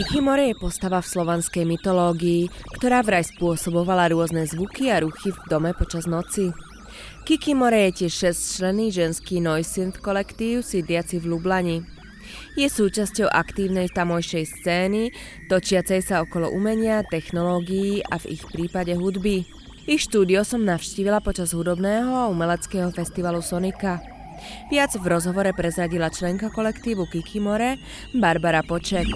Kikimore je postava v slovanskej mytológii, ktorá vraj spôsobovala rôzne zvuky a ruchy v dome počas noci. Kikimore je tiež 6-členný ženský noisynth kolektív sídliaci v Lublani. Je súčasťou aktívnej tamojšej scény, točiacej sa okolo umenia, technológií a v ich prípade hudby. Ich štúdio som navštívila počas hudobného a umeleckého festivalu Sonika. Viac v rozhovore prezradila členka kolektívu Kikimore Barbara Poček.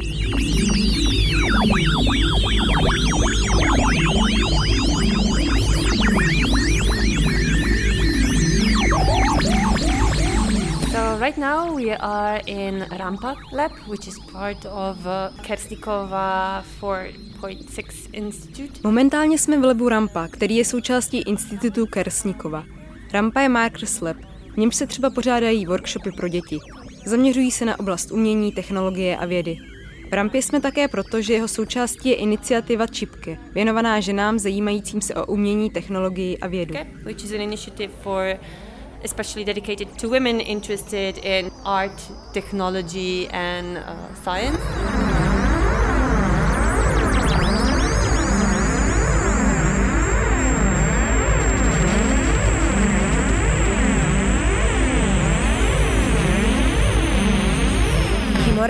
So right now we are in Rampa Lab, which is part of uh, Kersnikova 4.6 Institute. Momentálně jsme v labu Rampa, který je součástí institutu Kersnikova. Rampa je Markers Lab, v němž se třeba pořádají workshopy pro děti. Zaměřují se na oblast umění, technologie a vědy. V Rampě jsme také proto, že jeho součástí je iniciativa Čipke, věnovaná ženám zajímajícím se o umění, technologii a vědu. Especially dedicated to women interested in art, technology and uh, science.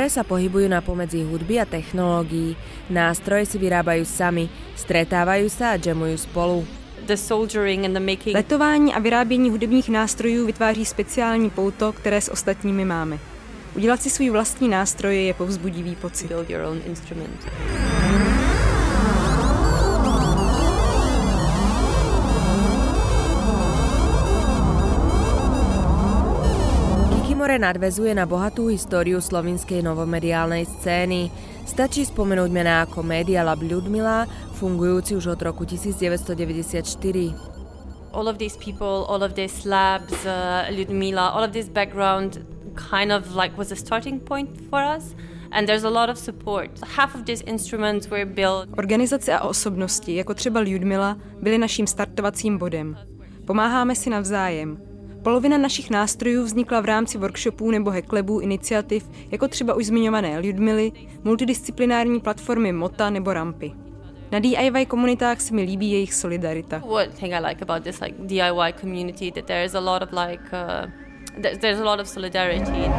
More sa pohybujú na pomedzi hudby a technológií. Nástroje si vyrábajú sami, stretávajú sa a jamujú spolu. The soldiering and the making. Letování a vyrábění hudebních nástrojů vytváří speciální pouto, které s ostatními máme. Udělat si svůj vlastní nástroje je povzbudivý pocit. Build your own instrument. Kikimore nadvezuje na bohatú históriu slovinskej novomediálnej scény. Stačí spomenúť mená ako Media Lab Ľudmila, fungujúci už od roku 1994. All of these people, all of these labs, uh, Ludmila, all of this background kind of like was a starting point for us. And there's a lot of support. Half of these instruments were built. Organizace a osobnosti, jako třeba Ljudmila, byly naším startovacím bodem. Pomáháme si navzájem. Polovina našich nástrojů vznikla v rámci workshopů nebo hacklabů iniciativ, jako třeba už zmiňované Ljudmily, multidisciplinární platformy Mota nebo Rampy. Na DIY komunitách se mi líbí jejich solidarita. DIY community uh, there's a lot of solidarity.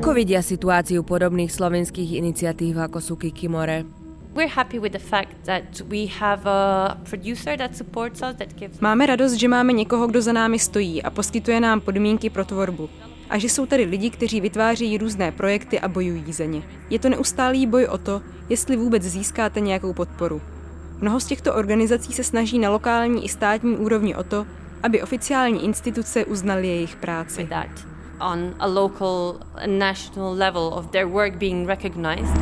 Ako vidia situáciu podobných slovenských iniciatív ako sú Kikimore? We're happy with the fact that we have a producer that supports us, that gives Máme radost, že máme někoho, kdo za námi stojí a poskytuje nám podmínky pro tvorbu. A že jsou tady lidi, kteří vytváří různé projekty a bojují za ně. Je to neustálý boj o to, jestli vůbec získáte nějakou podporu. Mnoho z těchto organizací se snaží na lokální i státní úrovni o to, aby oficiální instituce uznaly jejich práci. On a local and national level of their work being recognized.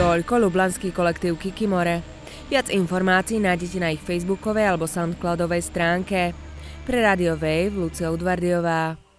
Toľko lublanský kolektív Kikimore. Viac informácií nájdete na ich facebookovej alebo soundcloudovej stránke. Pre Radio Wave Lucia Udvardiová.